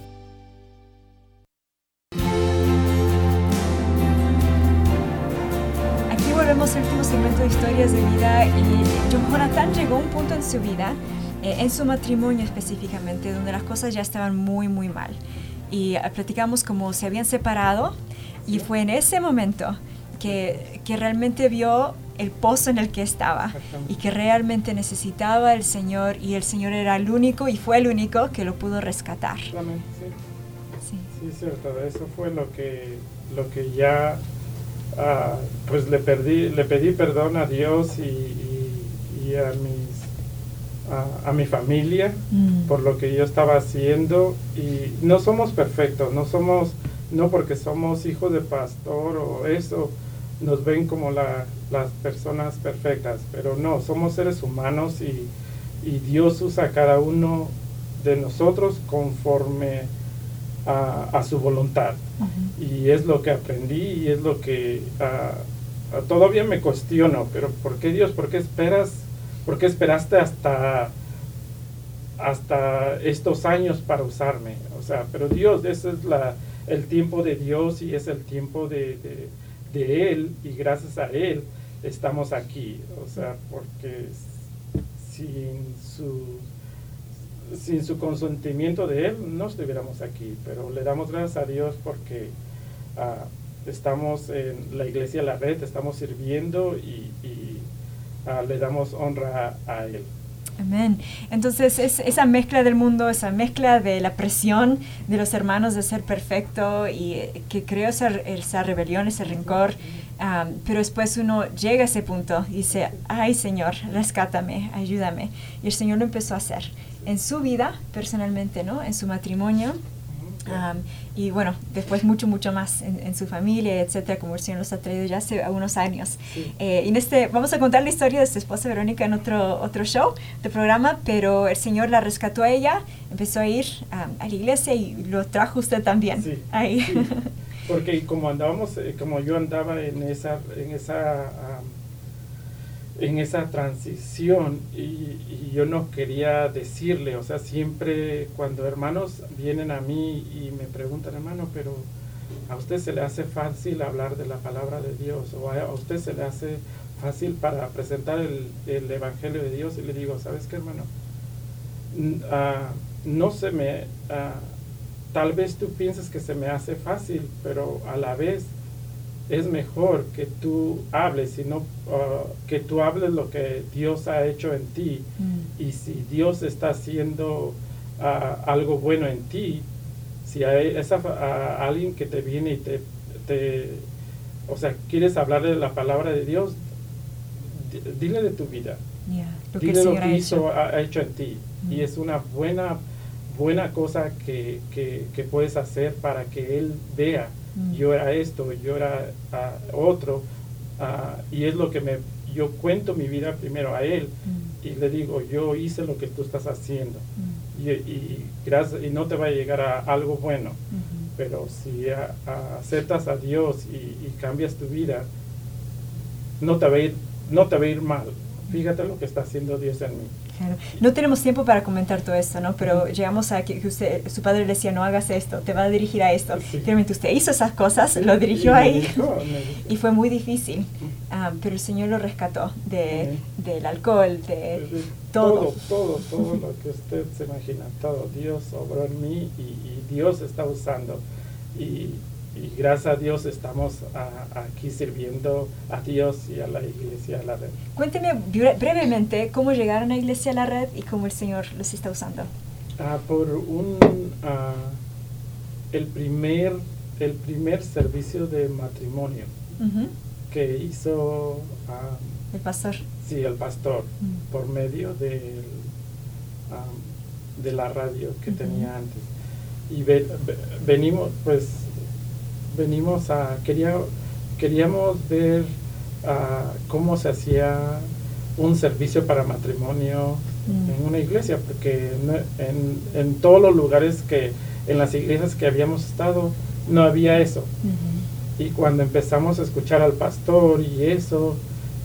F: Vemos el último segmento de historias de vida y Jonathan llegó a un punto en su vida, eh, en su matrimonio específicamente, donde las cosas ya estaban muy, muy mal. Y eh, platicamos como se habían separado y fue en ese momento que, que realmente vio el pozo en el que estaba y que realmente necesitaba el Señor y el Señor era el único y fue el único que lo pudo rescatar.
G: Sí, sí cierto, eso fue lo que, lo que ya Ah, pues le, perdí, le pedí perdón a Dios y, a, mis, a, mi familia mm. por lo que yo estaba haciendo. Y no somos perfectos, no somos, no porque somos hijos de pastor o eso, nos ven como las personas perfectas, pero no, somos seres humanos y, y Dios usa a cada uno de nosotros conforme a, su voluntad. Y es lo que aprendí y es lo que uh, todavía me cuestiono, pero ¿por qué Dios? ¿Por qué esperas? ¿Por qué esperaste hasta, hasta estos años para usarme? O sea, pero Dios, ese es la, el tiempo de Dios y es el tiempo de, de, de Él y gracias a Él estamos aquí. O sea, porque sin su sin su consentimiento de Él no estuviéramos aquí, pero le damos gracias a Dios porque ah, estamos en la iglesia La Red, estamos sirviendo y, ah, le damos honra a, Él.
F: Amén. Entonces es esa mezcla del mundo, esa mezcla de la presión de los hermanos de ser perfecto y eh, que creó esa, esa rebelión, ese rencor, ah, pero después uno llega a ese punto y dice, ay Señor, rescátame, ayúdame. Y el Señor lo empezó a hacer en su vida personalmente, ¿no? En su matrimonio. y bueno, después mucho, mucho más en, su familia, etcétera, como el Señor los ha traído ya hace algunos años. Eh, y en este, vamos a contar la historia de su esposa Verónica en otro, otro show de programa, pero el Señor la rescató a ella, empezó a ir a la iglesia y lo trajo usted también ahí.
G: Porque como andábamos, eh, como yo andaba en esa, en esa en esa transición y, yo no quería decirle, o sea, siempre cuando hermanos vienen a mí y me preguntan, hermano, pero a usted se le hace fácil hablar de la palabra de Dios o a, usted se le hace fácil para presentar el, Evangelio de Dios y le digo, ¿sabes qué, hermano? Ah, no se me, ah, tal vez tú pienses que se me hace fácil, pero a la vez es mejor que tú hables, sino uh, que tú hables lo que Dios ha hecho en ti. Mm. Y si Dios está haciendo uh, algo bueno en ti, si hay esa, uh, alguien que te viene y te, te, o sea, quieres hablarle de la palabra de Dios, dile de tu vida. dile lo que hizo, ha hecho en ti. Y mm. es una buena, buena cosa que, que, que puedes hacer para que Él vea. Yo era esto, yo era otro, y es lo que me, yo cuento mi vida primero a él mm. y le digo, yo hice lo que tú estás haciendo, mm. y, gracias, y no te va a llegar a algo bueno, pero si aceptas a Dios y, y, cambias tu vida, no te va a ir, no te va a ir mal. Fíjate lo que está haciendo Dios en mí.
F: No tenemos tiempo para comentar todo esto, ¿no? Pero llegamos a que, usted, su padre le decía, no hagas esto, te va a dirigir a esto. Realmente usted hizo esas cosas, lo dirigió ahí y fue muy difícil. Ah, pero el Señor lo rescató de, del alcohol, de
G: todo. Todo, todo, lo que usted se imagina, todo. Dios obró en mí y, y Dios está usando. Y y gracias a Dios estamos aquí sirviendo a Dios y a la iglesia a la red.
F: Cuénteme brevemente cómo llegaron a la iglesia a la red y cómo el Señor los está usando.
G: Ah, por un ah, el primer el primer servicio de matrimonio que hizo
F: ah, el pastor.
G: Sí, el pastor
F: mm.
G: por medio de de la radio que tenía antes y venimos pues venimos a, quería, queríamos ver uh, cómo se hacía un servicio para matrimonio mm. en una iglesia, porque en, en, todos los lugares que, en las iglesias que habíamos estado, no había eso. Y cuando empezamos a escuchar al pastor y eso,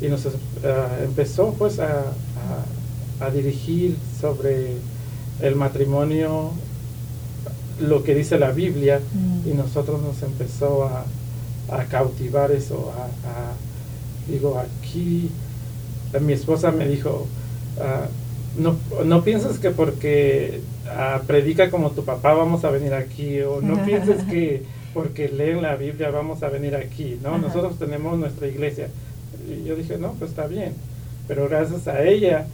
G: y nos uh, empezó pues a, a, a dirigir sobre el matrimonio lo que dice la Biblia y mm. nosotros nos empezó a, a cautivar eso, a, Digo, aquí mi esposa me dijo, ah, no, no pienses que porque ah, predica como tu papá vamos a venir aquí, o no pienses que porque leen la Biblia vamos a venir aquí, ¿no? Nosotros tenemos nuestra iglesia. Y yo dije, no, pues está bien. Pero gracias a ella,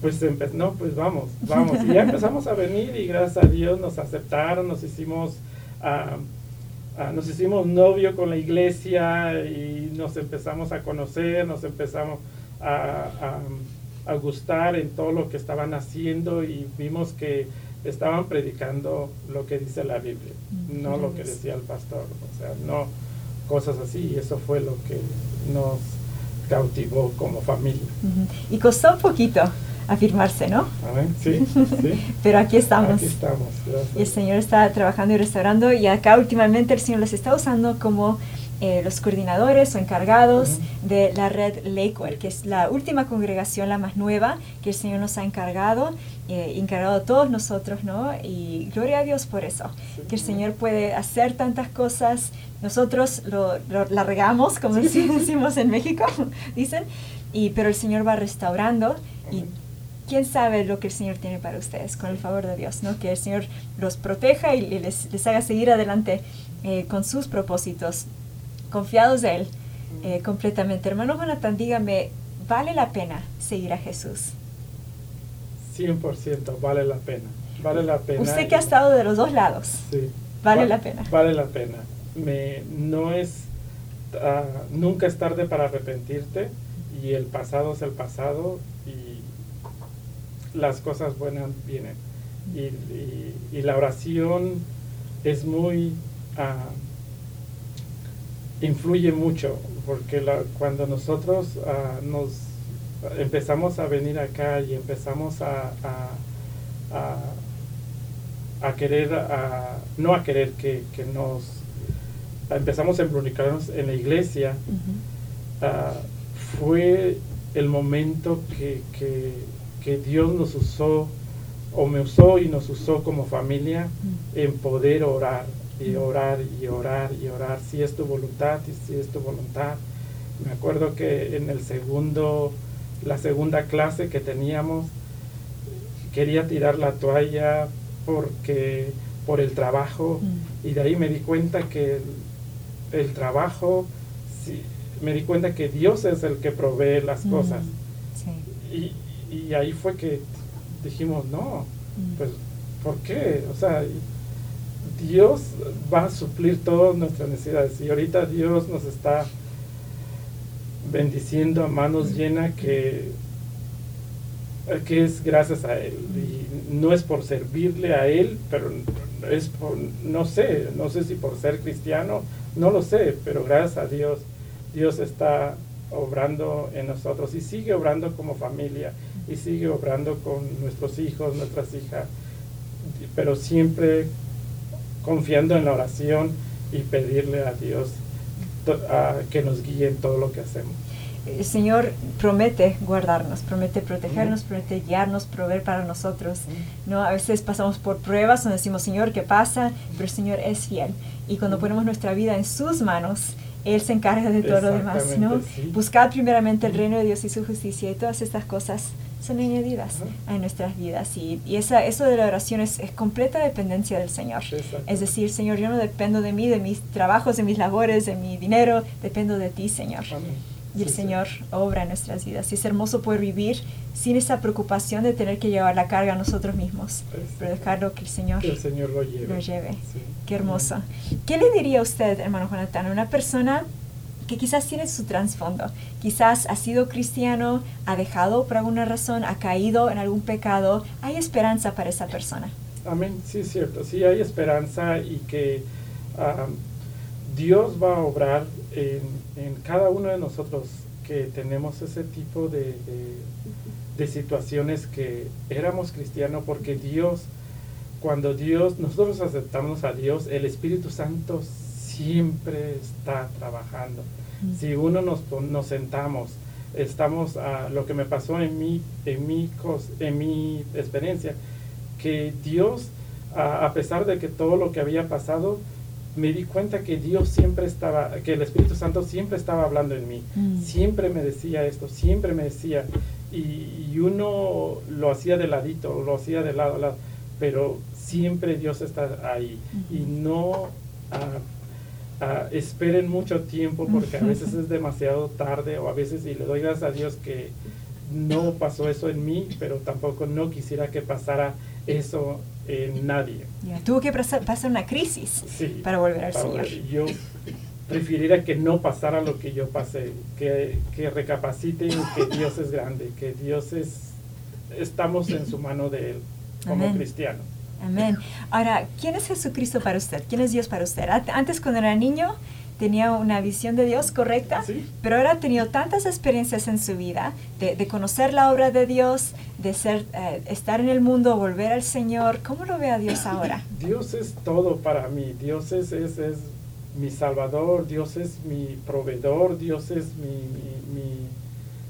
G: pues no, pues vamos, vamos. Y ya empezamos a venir y gracias a Dios nos aceptaron, nos hicimos, uh, nos hicimos novio con la iglesia y nos empezamos a conocer, nos empezamos a, a, gustar en todo lo que estaban haciendo y vimos que estaban predicando lo que dice la Biblia, no lo que decía el pastor, o sea, no cosas así, y eso fue lo que nos cautivó como familia.
F: Y costó un poquito afirmarse, ¿no?
G: Sí, sí.
F: Pero aquí estamos.
G: Aquí estamos,
F: Y el Señor está trabajando y restaurando y acá últimamente el Señor los está usando como eh, los coordinadores o encargados de la red Lakewood, que es la última congregación, la más nueva, que el Señor nos ha encargado, eh, encargado a todos nosotros, ¿no? Y gloria a Dios por eso, que el Señor puede hacer tantas cosas. Nosotros lo, la regamos, como decimos en México, dicen, y, pero el Señor va restaurando y quién sabe lo que el Señor tiene para ustedes, con el favor de Dios, ¿no? Que el Señor los proteja y les, les haga seguir adelante eh, con sus propósitos confiados de Él eh, completamente. Hermano Jonathan, dígame, ¿vale la pena seguir a Jesús?
G: 100% vale la pena. Vale la pena.
F: Usted que ha estado de los dos lados.
G: Sí.
F: Vale la pena.
G: Vale la pena. Me, no es, uh, nunca es tarde para arrepentirte y el pasado es el pasado las cosas buenas vienen. Y, y, la oración es muy... Uh, influye mucho, porque la, cuando nosotros uh, nos empezamos a venir acá y empezamos a, a, a, querer, a, no a querer que, que nos empezamos a involucrarnos en la iglesia, uh, fue el momento que, que, que, Dios nos usó, o me usó y nos usó como familia en poder orar y orar y orar y orar, si es tu voluntad y si es tu voluntad. Me acuerdo que en el segundo, la segunda clase que teníamos, quería tirar la toalla porque por el trabajo mm. y de ahí me di cuenta que el, trabajo, me di cuenta que Dios es el que provee las mm. cosas. Y, y, ahí fue que dijimos, no, mm. pues, ¿por qué? O sea, Dios va a suplir todas nuestras necesidades. Y ahorita Dios nos está bendiciendo a manos llenas que, que es gracias a Él. Y no es por servirle a Él, pero es por, no sé, no sé si por ser cristiano, no lo sé, pero gracias a Dios, Dios está obrando en nosotros y sigue obrando como familia y sigue obrando con nuestros hijos, nuestras hijas, pero siempre confiando en la oración y pedirle a Dios que nos guíe en todo lo que hacemos.
F: El Señor promete guardarnos, promete protegernos, promete guiarnos, proveer para nosotros. ¿no? A veces pasamos por pruebas donde decimos, Señor, ¿qué pasa? Pero el Señor es fiel. Y cuando ponemos nuestra vida en sus manos, Él se encarga de todo lo demás. ¿no? Buscar primeramente el reino de Dios y su justicia y todas estas cosas son añadidas a nuestras vidas. Y, y esa, eso de la oración es, completa dependencia del Señor. Es decir, Señor, yo no dependo de mí, de mis trabajos, de mis labores, de mi dinero, dependo de ti, Señor. Y el Señor obra en nuestras vidas. Y es hermoso poder vivir sin esa preocupación de tener que llevar la carga a nosotros mismos, pero dejarlo que el Señor,
G: el Señor lo lleve.
F: Lo lleve. Qué hermoso. ¿Qué le diría a usted, hermano Jonathan, a una persona que quizás tiene su trasfondo. Quizás ha sido cristiano, ha dejado por alguna razón, ha caído en algún pecado. Hay esperanza para esa persona.
G: Amén, sí es cierto, sí hay esperanza y que Dios va a obrar en, cada uno de nosotros que tenemos ese tipo de, de situaciones que éramos cristianos porque Dios, cuando Dios, nosotros aceptamos a Dios, el Espíritu Santo siempre está trabajando. Si uno nos, nos sentamos, estamos a lo que me pasó en mi, en mi, en mi experiencia, que Dios, a, pesar de que todo lo que había pasado, me di cuenta que Dios siempre estaba, que el Espíritu Santo siempre estaba hablando en mí.
F: Mm.
G: Siempre me decía esto, siempre me decía. Y, y uno lo hacía de ladito, lo hacía de lado a lado, pero siempre Dios está ahí. Y no ah, ah, esperen mucho tiempo porque a veces es demasiado tarde o a veces, y le doy gracias a Dios que no pasó eso en mí, pero tampoco no quisiera que pasara eso en nadie.
F: Ya, Tuvo que pasar, una crisis
G: Sí,
F: para volver al
G: para
F: Señor.
G: Yo preferiría que no pasara lo que yo pasé, que, que recapaciten que Dios es grande, que Dios es, estamos en su mano de Él como
F: Amén.
G: cristianos.
F: Amén. Ahora, ¿quién es Jesucristo para usted? ¿Quién es Dios para usted? Antes, cuando era niño, tenía una visión de Dios correcta, pero ahora ha tenido tantas experiencias en su vida de, de conocer la obra de Dios, de ser, eh, estar en el mundo, volver al Señor. ¿Cómo lo ve a Dios ahora?
G: Dios es todo para mí, Dios es, es, es mi salvador, Dios es mi proveedor, Dios es mi, mi, mi-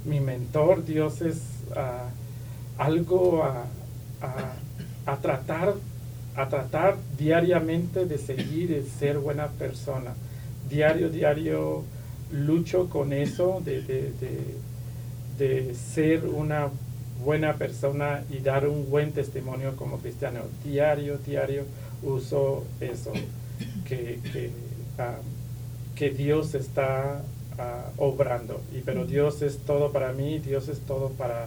G: mi mentor, Dios es ah, algo a, a- a tratar, a tratar diariamente de seguir, de ser buena persona. Diario, diario lucho con eso, de, de- de- ser una buena persona y dar un buen testimonio como cristiano. Diario, diario uso eso, que, que, ah, que Dios está ah, obrando. Y, pero Dios es todo para mí, Dios es todo para,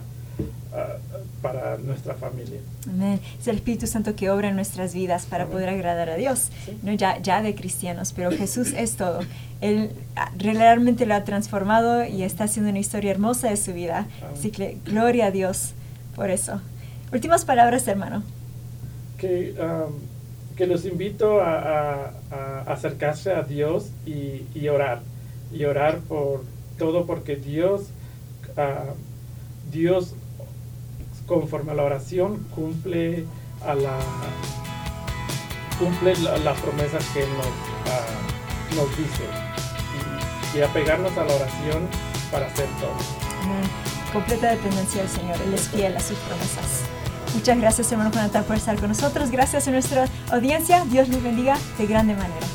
G: para nuestra familia.
F: Amén. Es el Espíritu Santo que obra en nuestras vidas para poder agradar a Dios, no ya, ya de cristianos, pero Jesús es todo. Él ah, realmente lo ha transformado y está haciendo una historia hermosa de su vida. Así que gloria a Dios por eso. Últimas palabras, hermano.
G: que, um, que los invito a, a- a acercarse a Dios y, y orar. Y orar por todo porque Dios, ah, Dios conforme a la oración cumple a la cumple la- las promesas que nos, ah, nos dice. Y, y apegarnos a la oración para hacer todo.
F: Amén. Completa dependencia del Señor. Él es fiel a sus promesas. Muchas gracias, hermano Jonathan, por estar con nosotros. Gracias a nuestra audiencia. Dios les bendiga de grande manera.